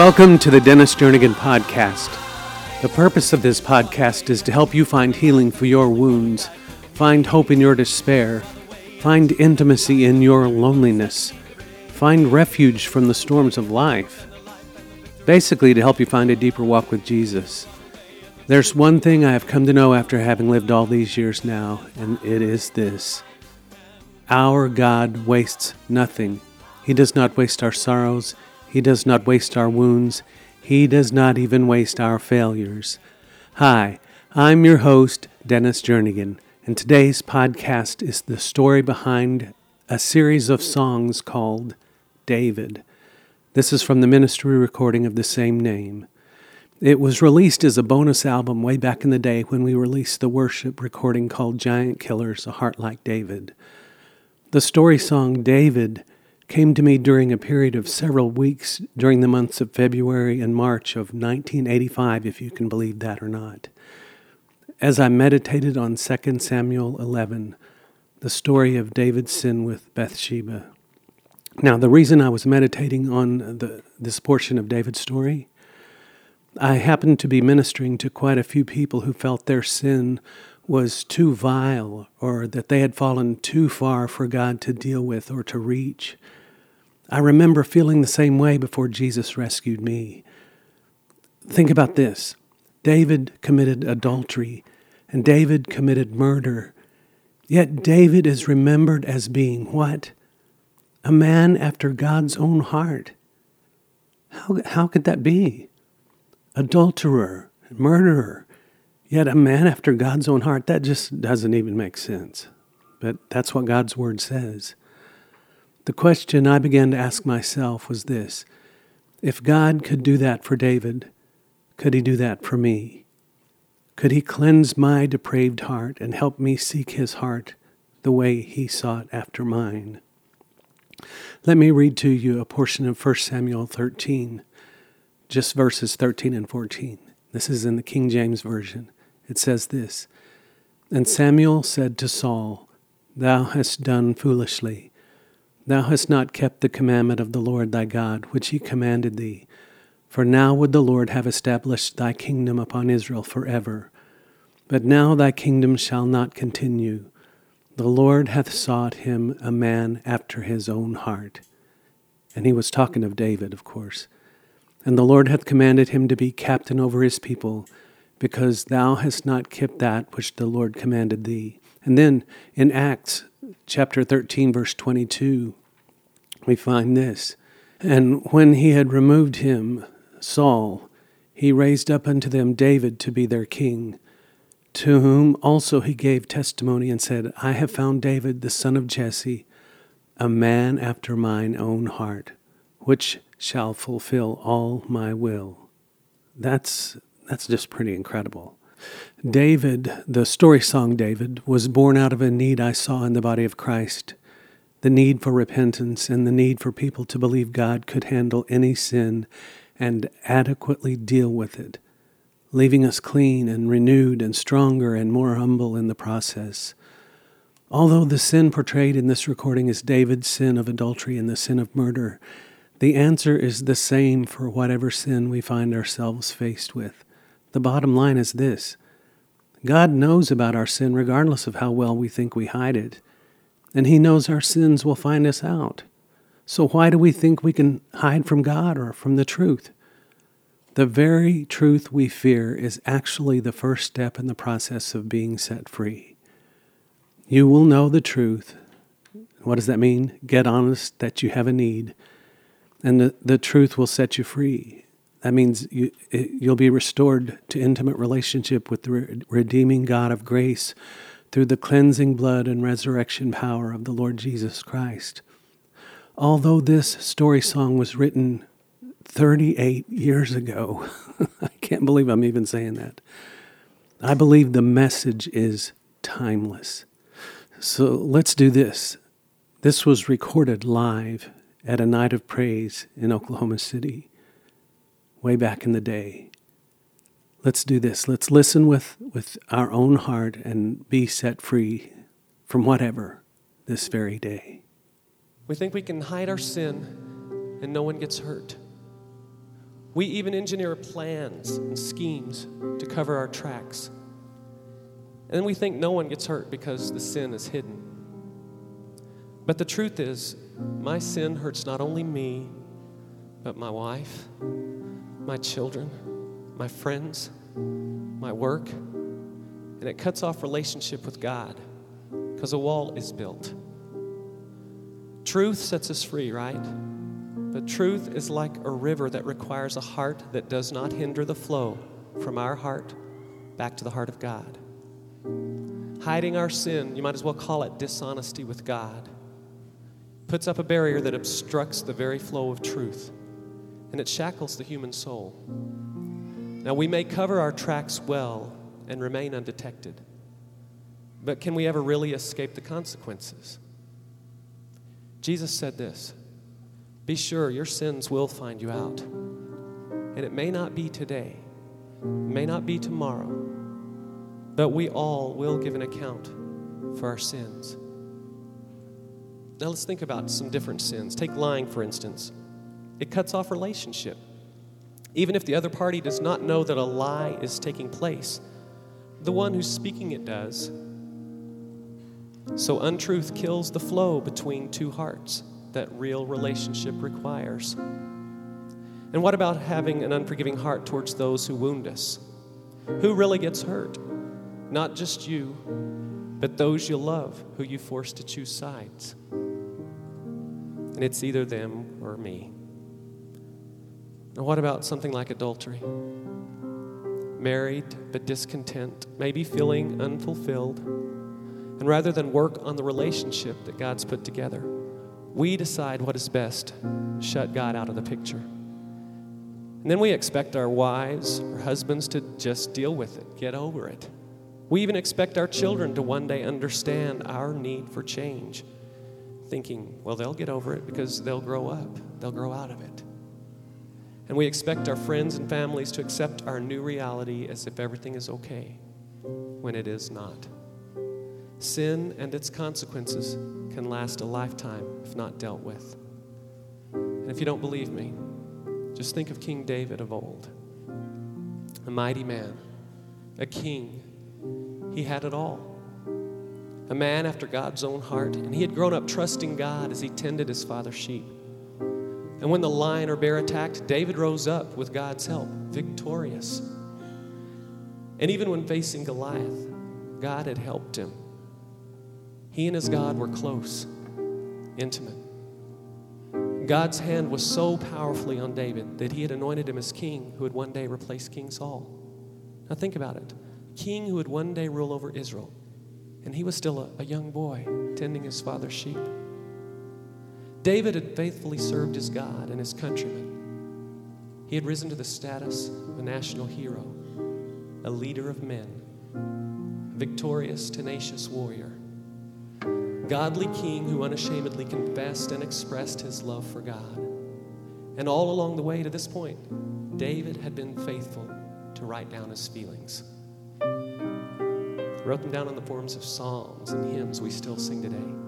Welcome to the Dennis Jernigan Podcast. The purpose of this podcast is to help you find healing for your wounds, find hope in your despair, find intimacy in your loneliness, find refuge from the storms of life. Basically, to help you find a deeper walk with Jesus. There's one thing I have come to know after having lived all these years now, and it is this Our God wastes nothing. He does not waste our sorrows. He does not waste our wounds. He does not even waste our failures. Hi, I'm your host, Dennis Jernigan, and today's podcast is the story behind a series of songs called David. This is from the ministry recording of the same name. It was released as a bonus album way back in the day when we released the worship recording called Giant Killers, A Heart Like David. The story song David came to me during a period of several weeks during the months of February and March of 1985, if you can believe that or not. As I meditated on 2 Samuel 11, the story of David's sin with Bathsheba. Now, the reason I was meditating on the, this portion of David's story, I happened to be ministering to quite a few people who felt their sin was too vile or that they had fallen too far for God to deal with or to reach. I remember feeling the same way before Jesus rescued me. Think about this David committed adultery, and David committed murder. Yet David is remembered as being what? A man after God's own heart. How, how could that be? Adulterer, murderer, yet a man after God's own heart. That just doesn't even make sense. But that's what God's word says. The question I began to ask myself was this If God could do that for David, could he do that for me? Could he cleanse my depraved heart and help me seek his heart the way he sought after mine? Let me read to you a portion of 1 Samuel 13, just verses 13 and 14. This is in the King James Version. It says this And Samuel said to Saul, Thou hast done foolishly. Thou hast not kept the commandment of the Lord thy God, which he commanded thee. For now would the Lord have established thy kingdom upon Israel forever. But now thy kingdom shall not continue. The Lord hath sought him a man after his own heart. And he was talking of David, of course. And the Lord hath commanded him to be captain over his people, because thou hast not kept that which the Lord commanded thee. And then in Acts chapter 13, verse 22, we find this. And when he had removed him, Saul, he raised up unto them David to be their king, to whom also he gave testimony and said, I have found David the son of Jesse, a man after mine own heart, which shall fulfill all my will. That's that's just pretty incredible. David, the story song David, was born out of a need I saw in the body of Christ the need for repentance and the need for people to believe God could handle any sin and adequately deal with it, leaving us clean and renewed and stronger and more humble in the process. Although the sin portrayed in this recording is David's sin of adultery and the sin of murder, the answer is the same for whatever sin we find ourselves faced with. The bottom line is this God knows about our sin regardless of how well we think we hide it and He knows our sins will find us out. So why do we think we can hide from God or from the truth? The very truth we fear is actually the first step in the process of being set free. You will know the truth. What does that mean? Get honest that you have a need, and the, the truth will set you free. That means you, you'll be restored to intimate relationship with the re- redeeming God of grace through the cleansing blood and resurrection power of the Lord Jesus Christ. Although this story song was written 38 years ago, I can't believe I'm even saying that. I believe the message is timeless. So let's do this. This was recorded live at a night of praise in Oklahoma City way back in the day let's do this. Let's listen with, with our own heart and be set free from whatever this very day. We think we can hide our sin and no one gets hurt. We even engineer plans and schemes to cover our tracks. And we think no one gets hurt because the sin is hidden. But the truth is, my sin hurts not only me, but my wife, my children, my friends, my work, and it cuts off relationship with God because a wall is built. Truth sets us free, right? But truth is like a river that requires a heart that does not hinder the flow from our heart back to the heart of God. Hiding our sin, you might as well call it dishonesty with God, puts up a barrier that obstructs the very flow of truth, and it shackles the human soul. Now, we may cover our tracks well and remain undetected, but can we ever really escape the consequences? Jesus said this Be sure your sins will find you out. And it may not be today, may not be tomorrow, but we all will give an account for our sins. Now let's think about some different sins. Take lying, for instance. It cuts off relationship. Even if the other party does not know that a lie is taking place, the one who's speaking it does. So untruth kills the flow between two hearts that real relationship requires. And what about having an unforgiving heart towards those who wound us? Who really gets hurt? Not just you, but those you love who you force to choose sides. And it's either them or me. Now, what about something like adultery? Married but discontent, maybe feeling unfulfilled. And rather than work on the relationship that God's put together, we decide what is best, shut God out of the picture. And then we expect our wives or husbands to just deal with it, get over it. We even expect our children to one day understand our need for change, thinking, well, they'll get over it because they'll grow up, they'll grow out of it. And we expect our friends and families to accept our new reality as if everything is okay when it is not. Sin and its consequences can last a lifetime if not dealt with. And if you don't believe me, just think of King David of old a mighty man, a king. He had it all. A man after God's own heart, and he had grown up trusting God as he tended his father's sheep. And when the lion or bear attacked, David rose up with God's help, victorious. And even when facing Goliath, God had helped him. He and his God were close, intimate. God's hand was so powerfully on David that he had anointed him as king who would one day replace King Saul. Now think about it king who would one day rule over Israel. And he was still a, a young boy tending his father's sheep. David had faithfully served his God and his countrymen. He had risen to the status of a national hero, a leader of men, a victorious, tenacious warrior, godly king who unashamedly confessed and expressed his love for God. And all along the way to this point, David had been faithful to write down his feelings. Wrote them down in the forms of psalms and hymns we still sing today.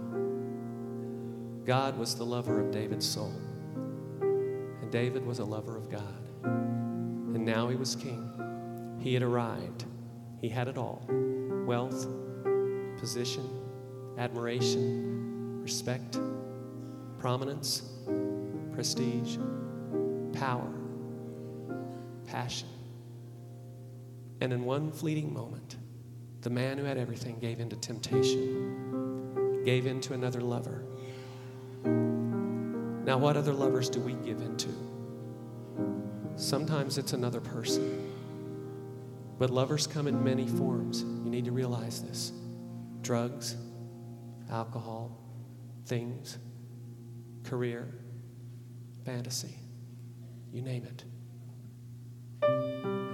God was the lover of David's soul, and David was a lover of God. And now he was king. He had arrived, he had it all wealth, position, admiration, respect, prominence, prestige, power, passion. And in one fleeting moment, the man who had everything gave in to temptation, gave in to another lover now, what other lovers do we give into? Sometimes it's another person. But lovers come in many forms. You need to realize this drugs, alcohol, things, career, fantasy, you name it.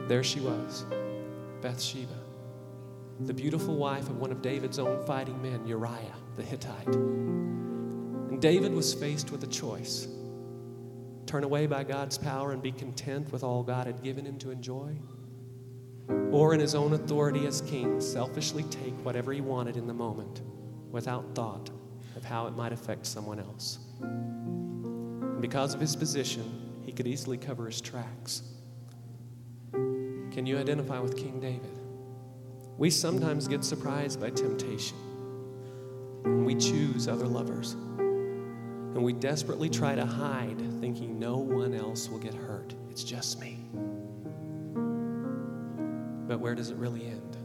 There she was, Bathsheba, the beautiful wife of one of David's own fighting men, Uriah the Hittite. David was faced with a choice turn away by God's power and be content with all God had given him to enjoy, or in his own authority as king, selfishly take whatever he wanted in the moment without thought of how it might affect someone else. And because of his position, he could easily cover his tracks. Can you identify with King David? We sometimes get surprised by temptation, and we choose other lovers and we desperately try to hide, thinking no one else will get hurt. It's just me. But where does it really end?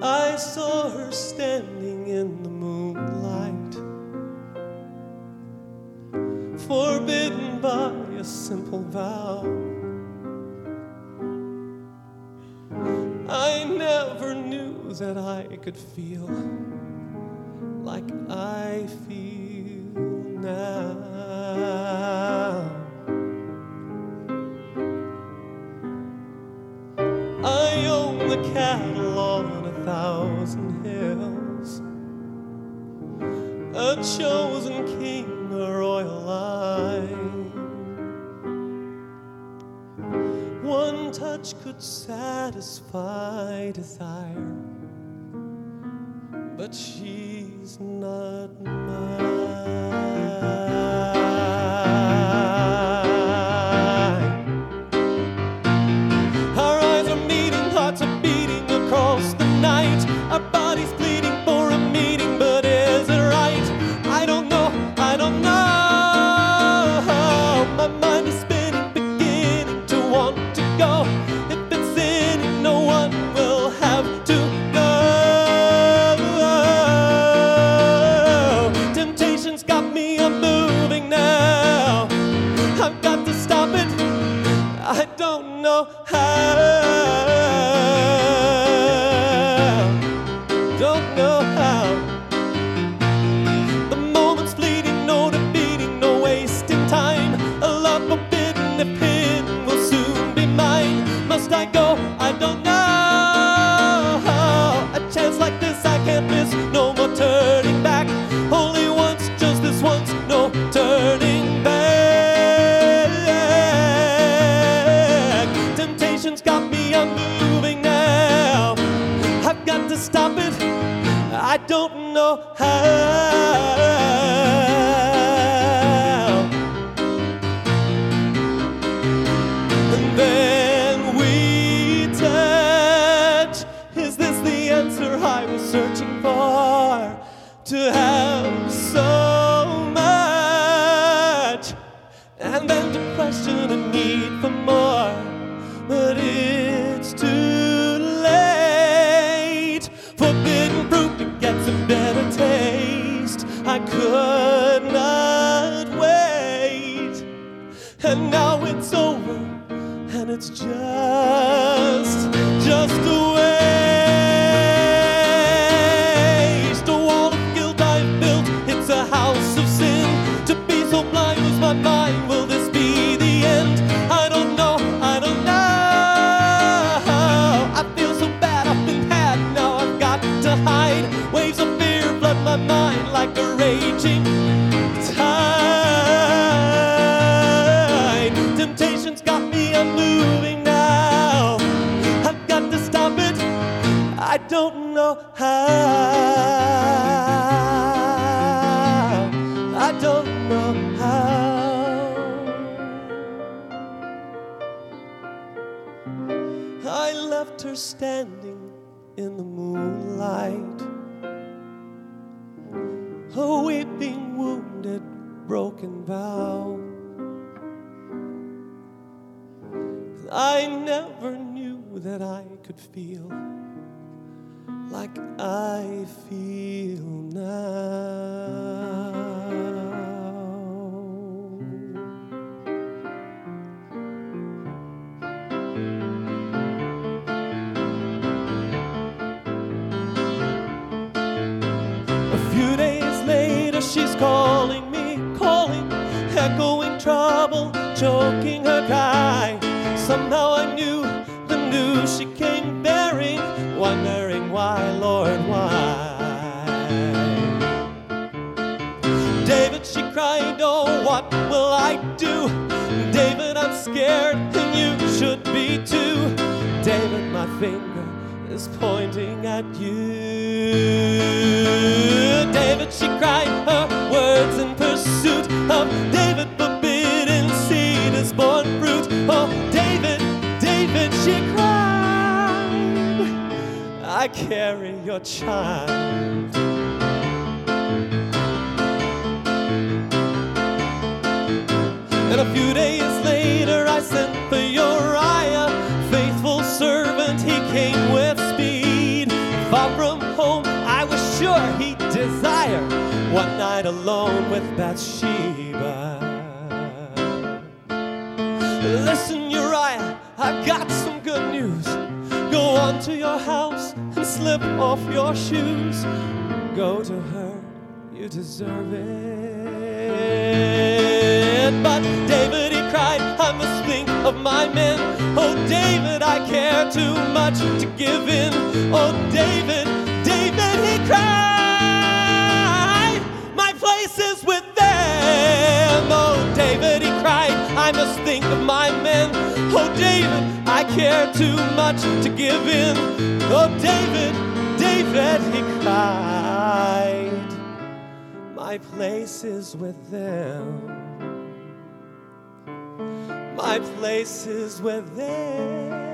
I saw her standing in the moonlight, forbidden by a simple vow. I never knew that I could feel. I feel now. I own the cattle on a thousand hills. A that could feel like I feel now. A few days later, she's calling me, calling, echoing trouble, choking her cry. Somehow bearing, bearing, wondering why, Lord, why? David, she cried, oh, what will I do? David, I'm scared, and you should be too. David, my finger is pointing at you. David, she cried her words in pursuit of David, forbidden seed is born fruit. Oh, David, David, she cried carry your child. And a few days later, I sent for Uriah, faithful servant. He came with speed. Far from home, I was sure he'd desire one night alone with Bathsheba. Listen, Uriah, I've got some good news. Go on to your house and slip off your shoes. Go to her, you deserve it. But David, he cried, I must think of my men. Oh, David, I care too much to give in. Oh, David, David, he cried, my place is with them. David, he cried, I must think of my men. Oh, David, I care too much to give in. Oh, David, David, he cried, my place is with them. My place is with them.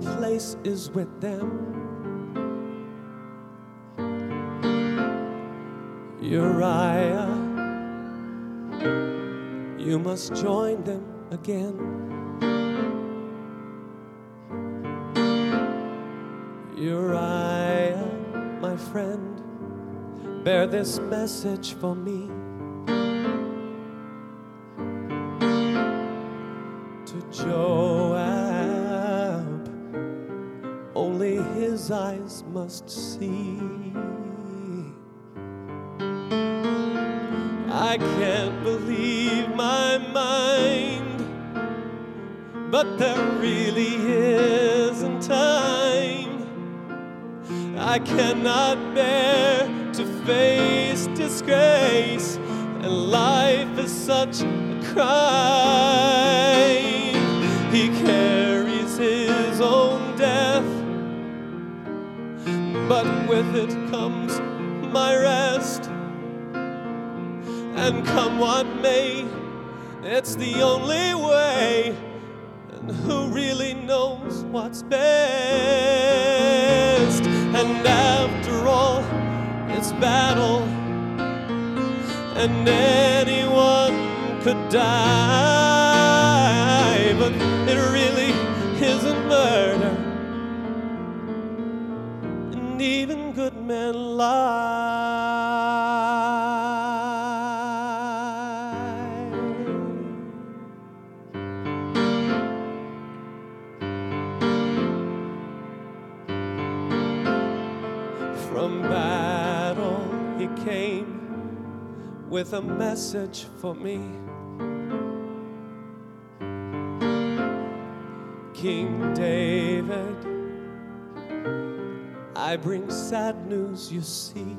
Your place is with them. Uriah, you must join them again. Uriah, my friend, bear this message for me. Must see. I can't believe my mind, but there really isn't time. I cannot bear to face disgrace, and life is such a crime. And come what may, it's the only way. And who really knows what's best? And after all, it's battle, and anyone could die, but it really isn't murder. And even good men lie. With a message for me. King David, I bring sad news, you see.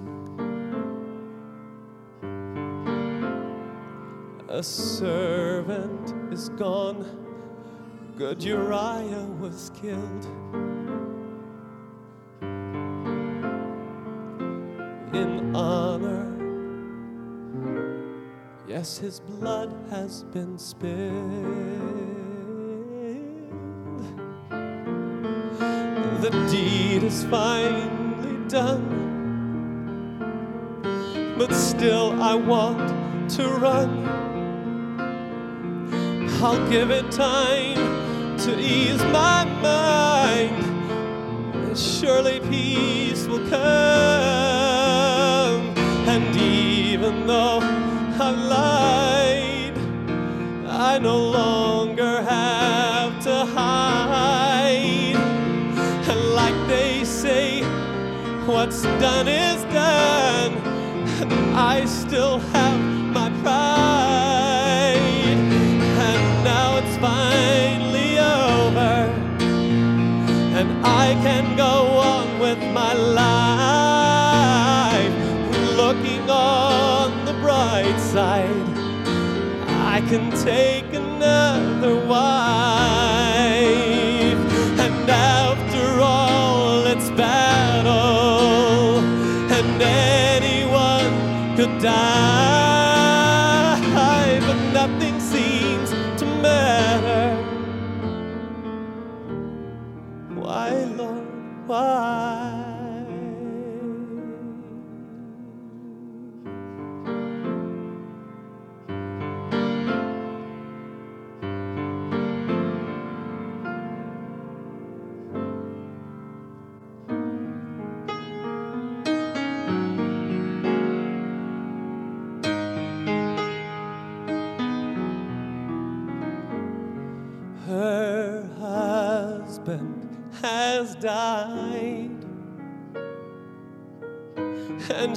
A servant is gone, good Uriah was killed. in honor. Yes, his blood has been spilled. The deed is finally done, but still I want to run. I'll give it time to ease my mind surely peace will come. And even though I've lied, No longer have to hide. And like they say, what's done is done. I still have my pride. And now it's finally over and I can go on with my life, looking on the bright side. I can take your wife. And after all its battle, and anyone could die.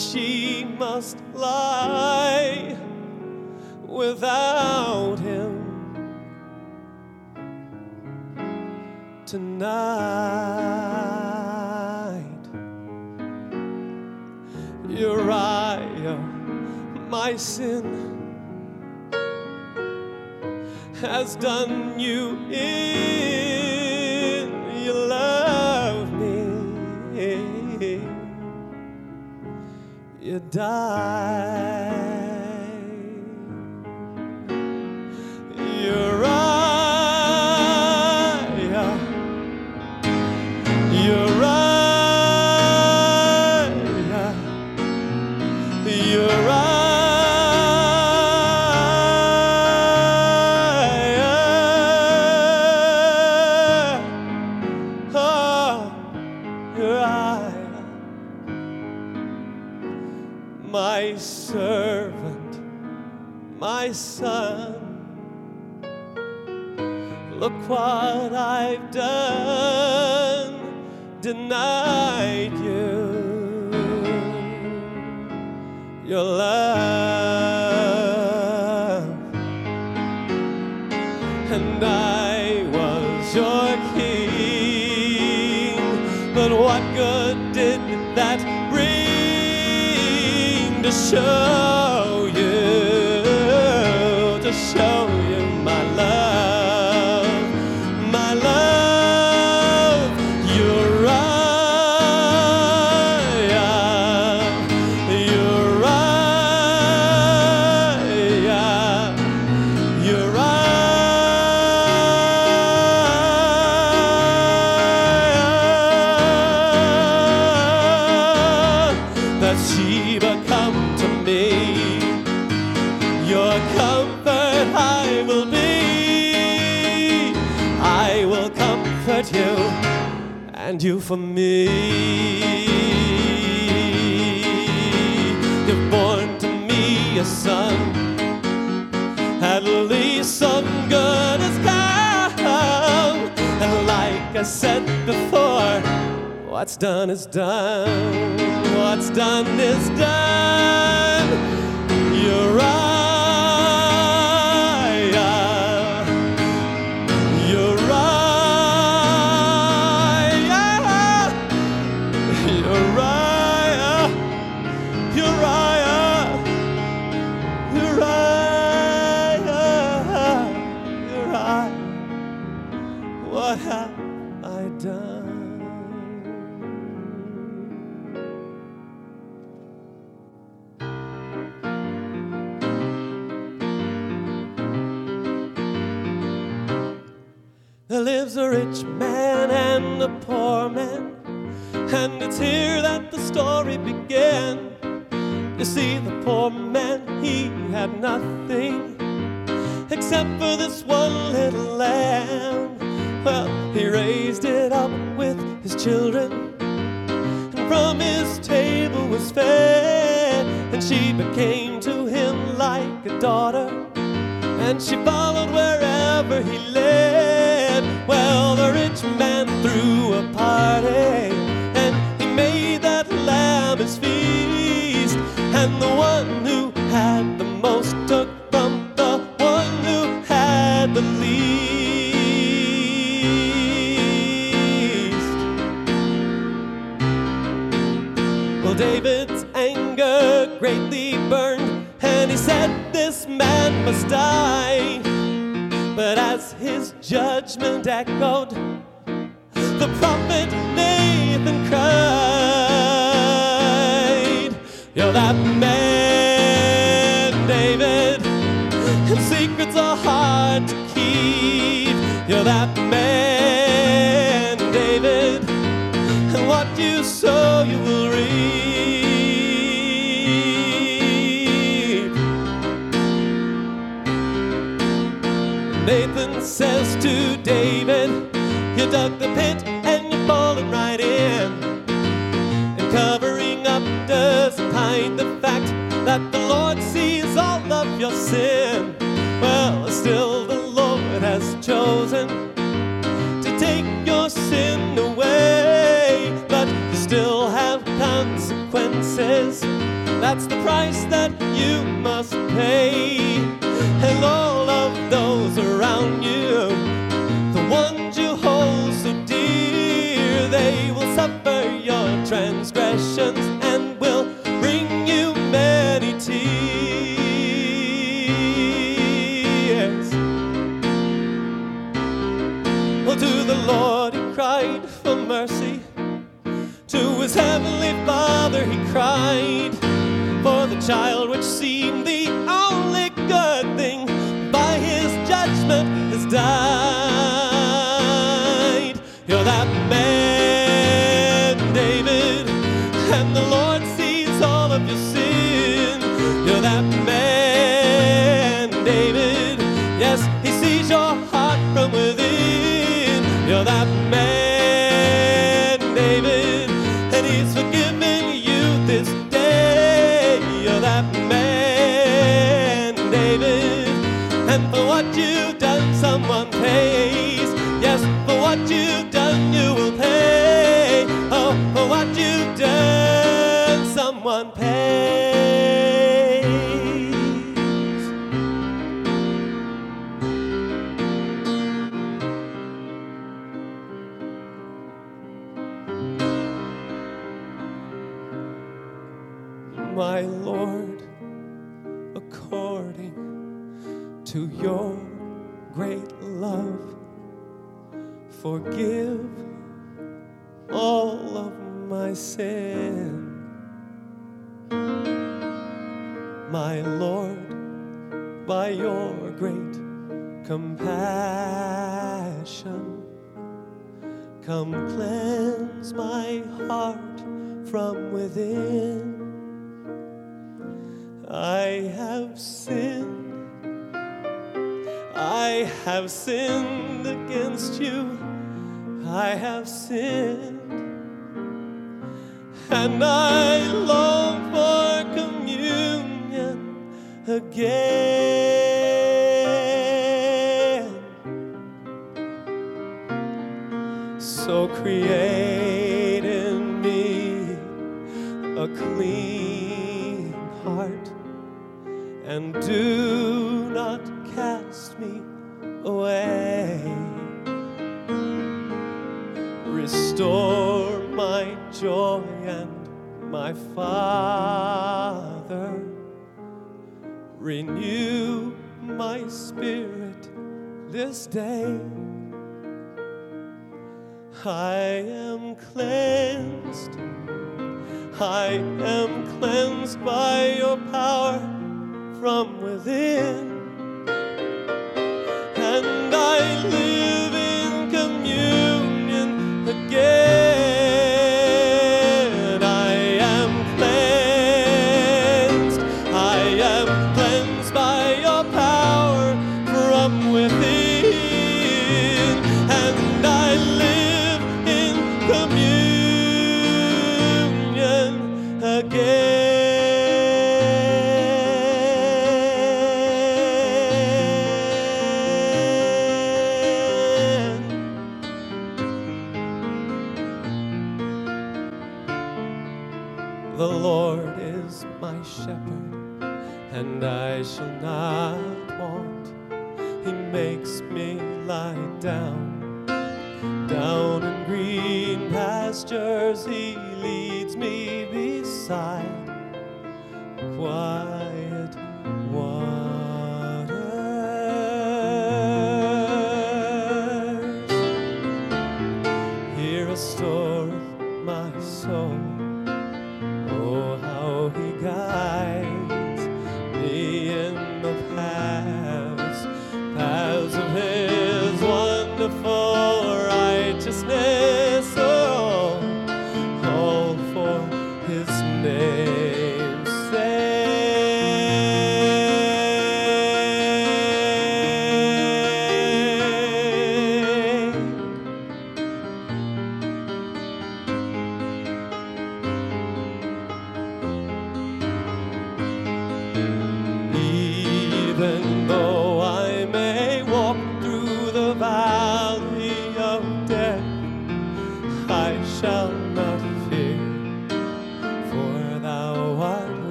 she must lie without him tonight. Uriah, my sin has done you in. die. denied you your love, and I was your king. But what good did that bring to show? done is done. children, and from his table was fed. And she became to him like a daughter, and she followed where echoed the prophet Nathan cried, You're that man, David, and secrets are hard to keep. You're that man. child. my Lord, by your great compassion. Come cleanse my heart from within. I have sinned. I have sinned against you. I have sinned. And I again. So create in me a clean heart and do not cast me away. Restore my joy and my fire. this day I am cleansed. I am cleansed by your power from within.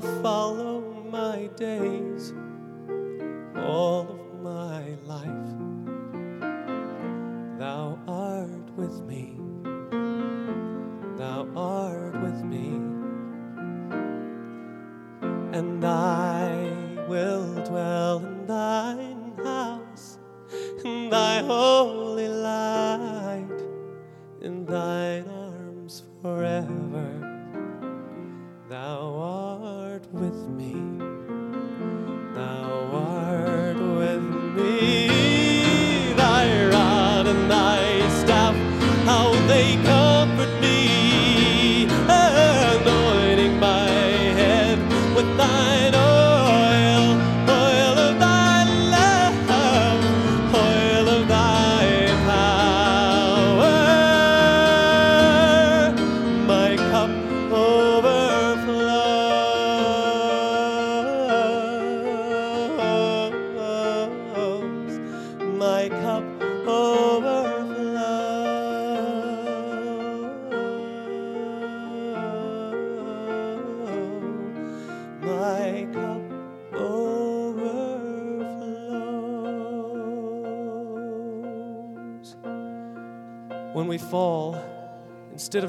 Shall follow my days, with me,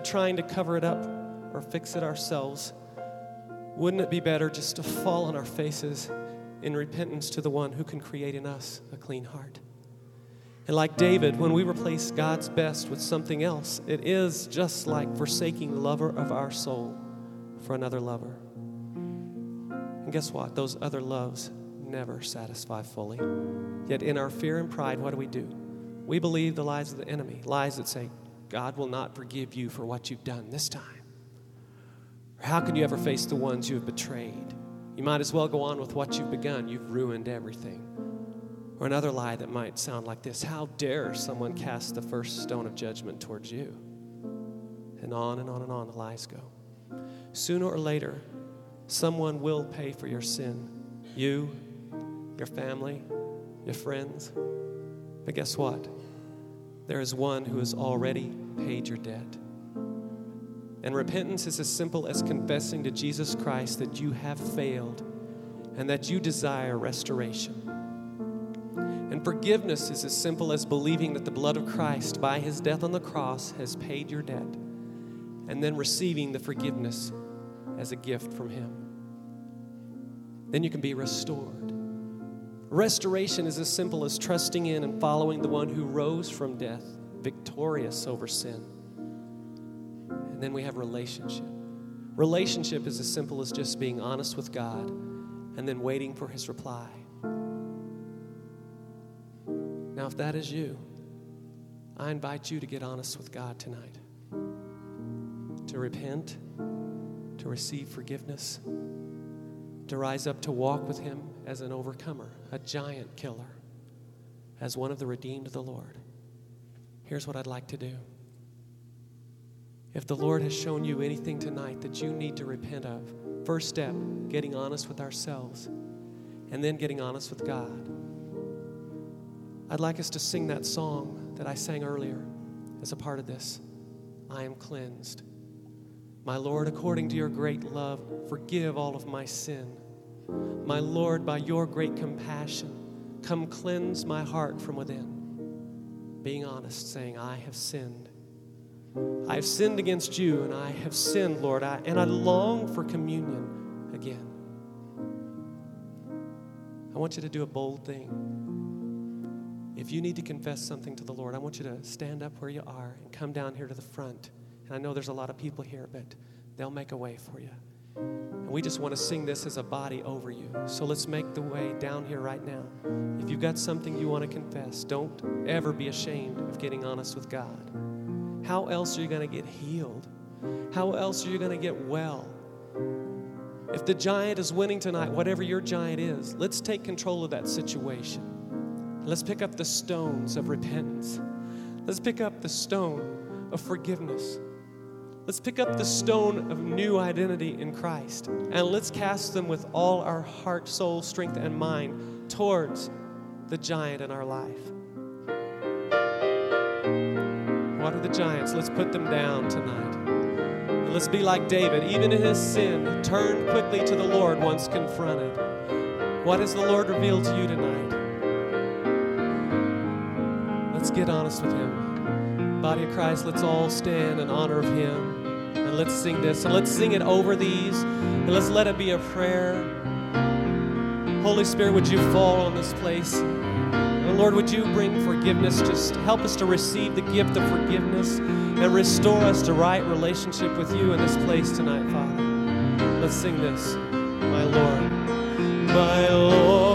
trying to cover it up or fix it ourselves, wouldn't it be better just to fall on our faces in repentance to the one who can create in us a clean heart? And like David, when we replace God's best with something else, it is just like forsaking the lover of our soul for another lover. And guess what? Those other loves never satisfy fully. Yet in our fear and pride, what do we do? We believe the lies of the enemy, lies that say, God will not forgive you for what you've done this time. Or how can you ever face the ones you have betrayed? You might as well go on with what you've begun. You've ruined everything. Or another lie that might sound like this How dare someone cast the first stone of judgment towards you? And on and on and on the lies go. Sooner or later, someone will pay for your sin. You, your family, your friends. But guess what? There is one who has already paid your debt. And repentance is as simple as confessing to Jesus Christ that you have failed and that you desire restoration. And forgiveness is as simple as believing that the blood of Christ, by his death on the cross, has paid your debt, and then receiving the forgiveness as a gift from him. Then you can be restored. Restoration is as simple as trusting in and following the one who rose from death, victorious over sin. And then we have relationship. Relationship is as simple as just being honest with God and then waiting for his reply. Now, if that is you, I invite you to get honest with God tonight, to repent, to receive forgiveness, to rise up to walk with Him as an overcomer, a giant killer, as one of the redeemed of the Lord. Here's what I'd like to do. If the Lord has shown you anything tonight that you need to repent of, first step, getting honest with ourselves, and then getting honest with God. I'd like us to sing that song that I sang earlier as a part of this I am cleansed. My Lord, according to your great love, forgive all of my sin. My Lord, by your great compassion, come cleanse my heart from within. Being honest, saying, I have sinned. I have sinned against you, and I have sinned, Lord, I, and I long for communion again. I want you to do a bold thing. If you need to confess something to the Lord, I want you to stand up where you are and come down here to the front. And I know there's a lot of people here, but they'll make a way for you. And we just want to sing this as a body over you. So let's make the way down here right now. If you've got something you want to confess, don't ever be ashamed of getting honest with God. How else are you going to get healed? How else are you going to get well? If the giant is winning tonight, whatever your giant is, let's take control of that situation. Let's pick up the stones of repentance. Let's pick up the stone of forgiveness. Let's pick up the stone of new identity in Christ and let's cast them with all our heart, soul, strength, and mind towards the giant in our life. What are the giants? Let's put them down tonight. Let's be like David, even in his sin, turned quickly to the Lord once confronted. What has the Lord revealed to you tonight? Let's get honest with Him. Body of Christ, let's all stand in honor of Him. And let's sing this. And let's sing it over these. And let's let it be a prayer. Holy Spirit, would you fall on this place? And Lord, would you bring forgiveness? Just help us to receive the gift of forgiveness and restore us to right relationship with you in this place tonight, Father. Let's sing this. My Lord. My Lord,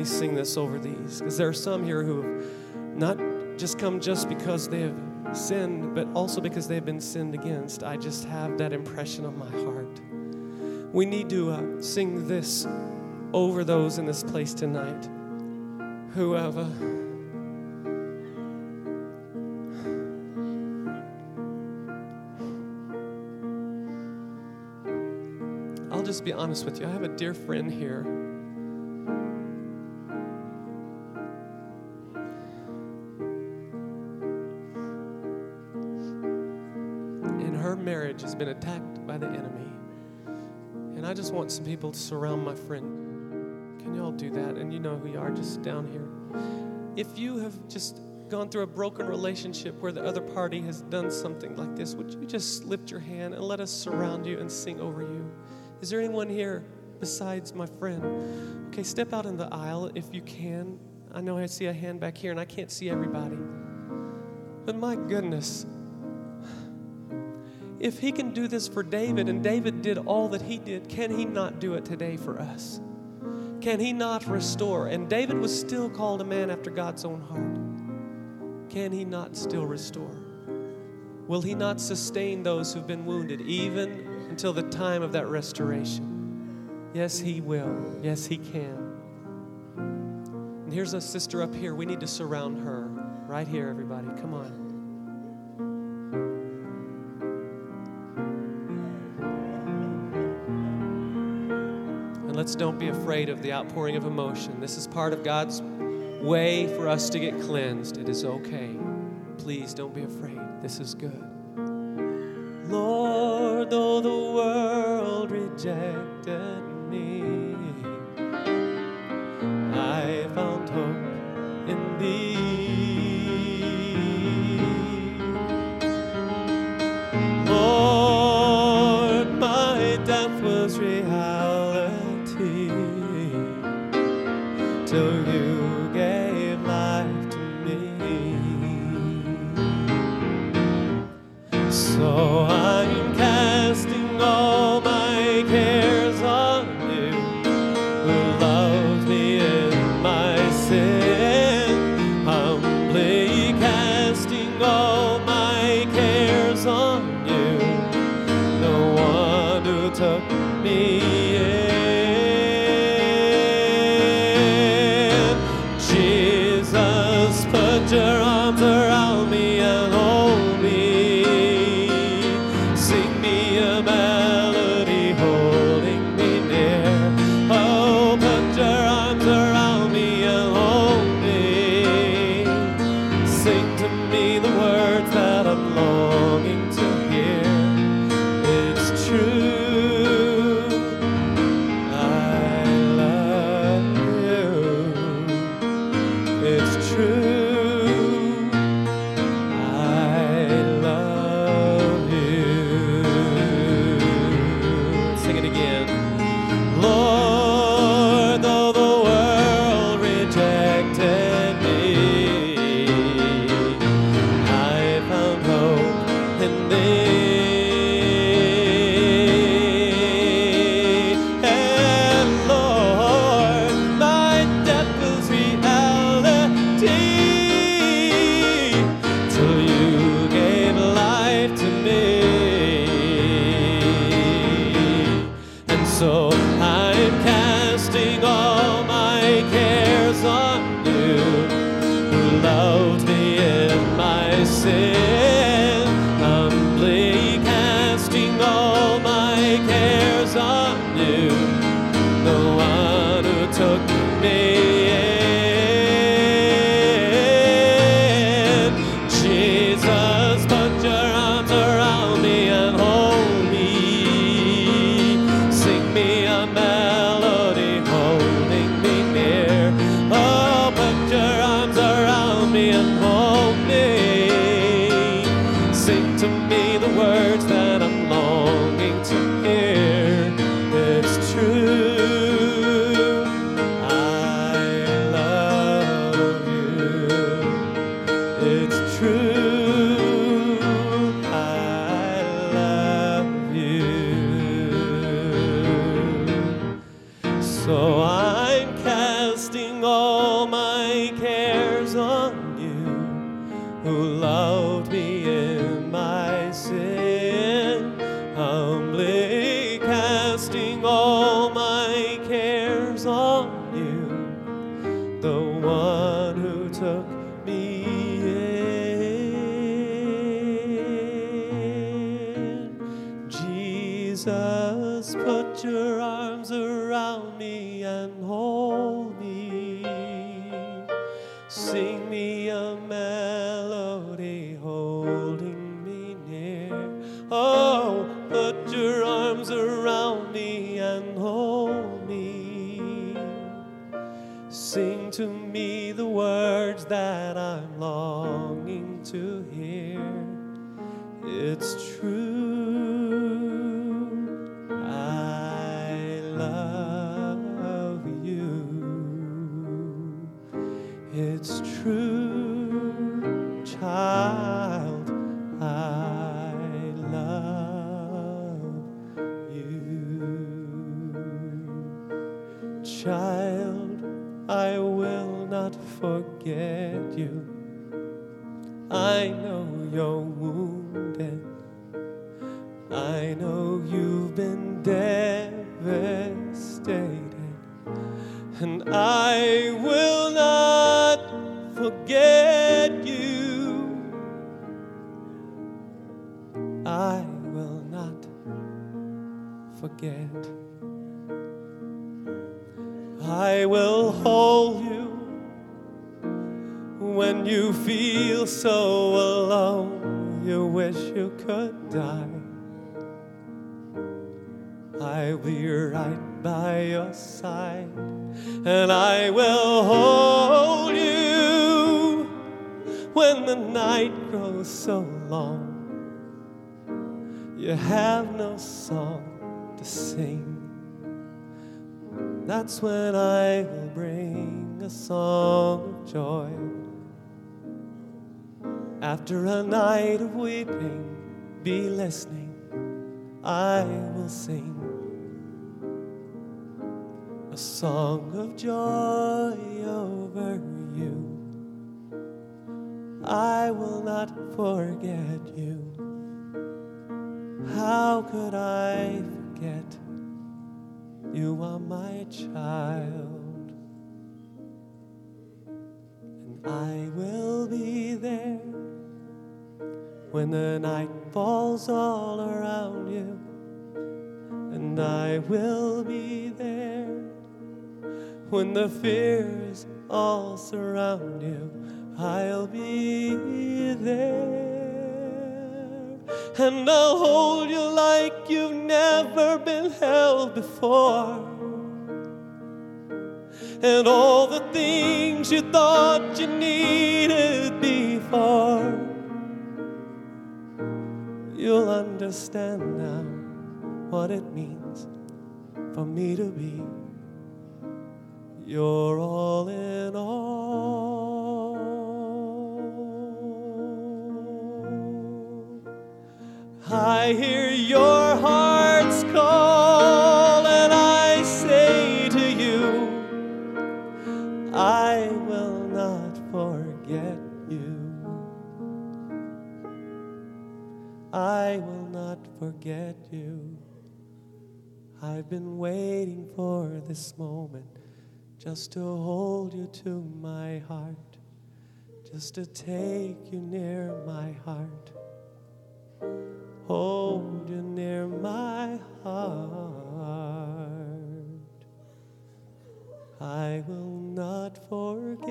me sing this over these, because there are some here who have not just come just because they have sinned, but also because they have been sinned against. I just have that impression of my heart. We need to uh, sing this over those in this place tonight who have. Uh, I'll just be honest with you. I have a dear friend here. Been attacked by the enemy. And I just want some people to surround my friend. Can you all do that? And you know who you are, just down here. If you have just gone through a broken relationship where the other party has done something like this, would you just lift your hand and let us surround you and sing over you? Is there anyone here besides my friend? Okay, step out in the aisle if you can. I know I see a hand back here and I can't see everybody. But my goodness, if he can do this for David and David did all that he did, can he not do it today for us? Can he not restore? And David was still called a man after God's own heart. Can he not still restore? Will he not sustain those who've been wounded even until the time of that restoration? Yes, he will. Yes, he can. And here's a sister up here. We need to surround her. Right here, everybody. Come on. Let's don't be afraid of the outpouring of emotion. This is part of God's way for us to get cleansed. It is okay. Please don't be afraid. This is good. Lord, though the world rejected me, I found hope in thee. around me alone. Know You have no song to sing. That's when I will bring a song of joy. After a night of weeping, be listening, I will sing a song of joy over you. I will not forget you. How could I forget? You are my child, and I will be there when the night falls all around you, and I will be there when the fears all surround you. I'll be there, and I'll hold you like you've never been held before. And all the things you thought you needed before, you'll understand now what it means for me to be your all in all. I hear your heart's call, and I say to you, I will not forget you. I will not forget you. I've been waiting for this moment just to hold you to my heart, just to take you near my heart, hold you near my heart. I will not forget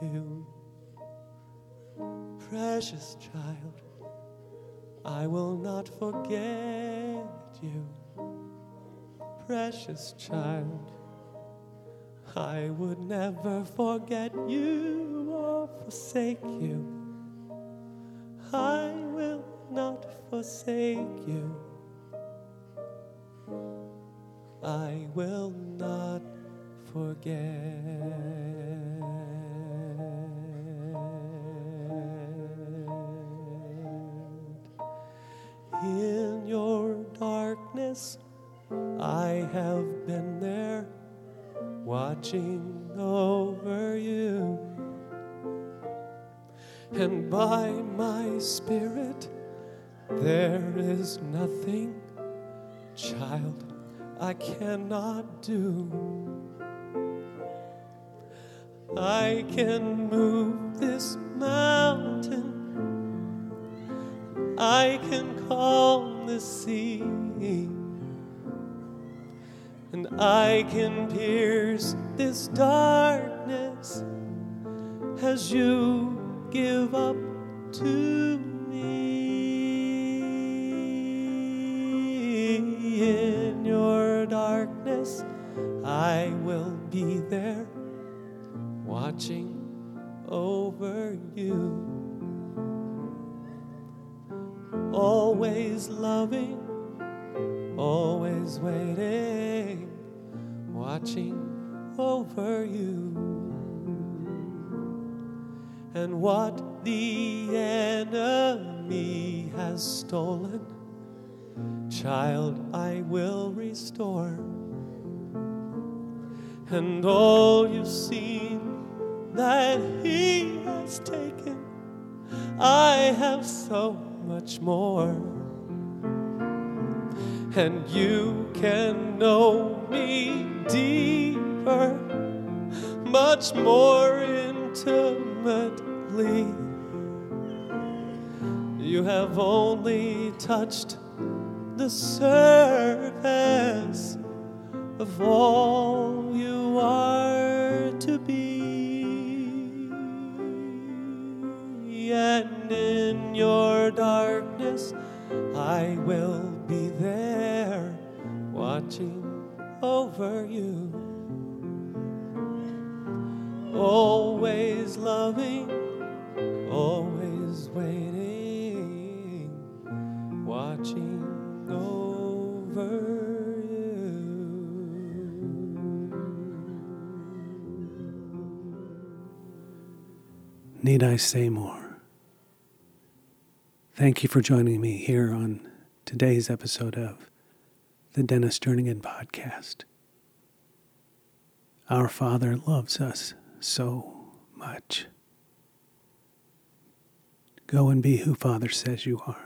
you, precious child. I will not forget you precious child. I would never forget you or forsake you. I will not forsake you. I will not forget. In your darkness, I have been there watching over you. And by my spirit, there is nothing, child, I cannot do. I can move this mountain. I can calm the sea. And I can pierce this darkness as you give up to me. In your darkness, I will be there watching over you. Always loving, always waiting, watching over you. And what the enemy has stolen, child, I will restore. And all you've seen that he has taken, I have so much more. And you can know me deeper, much more intimately. You have only touched the surface of all you are to be. And in your darkness, I will be there watching over you. Always loving, always waiting, watching over you. Need I say more? Thank you for joining me here on today's episode of the Dennis Jernigan Podcast. Our Father loves us so much. Go and be who Father says you are.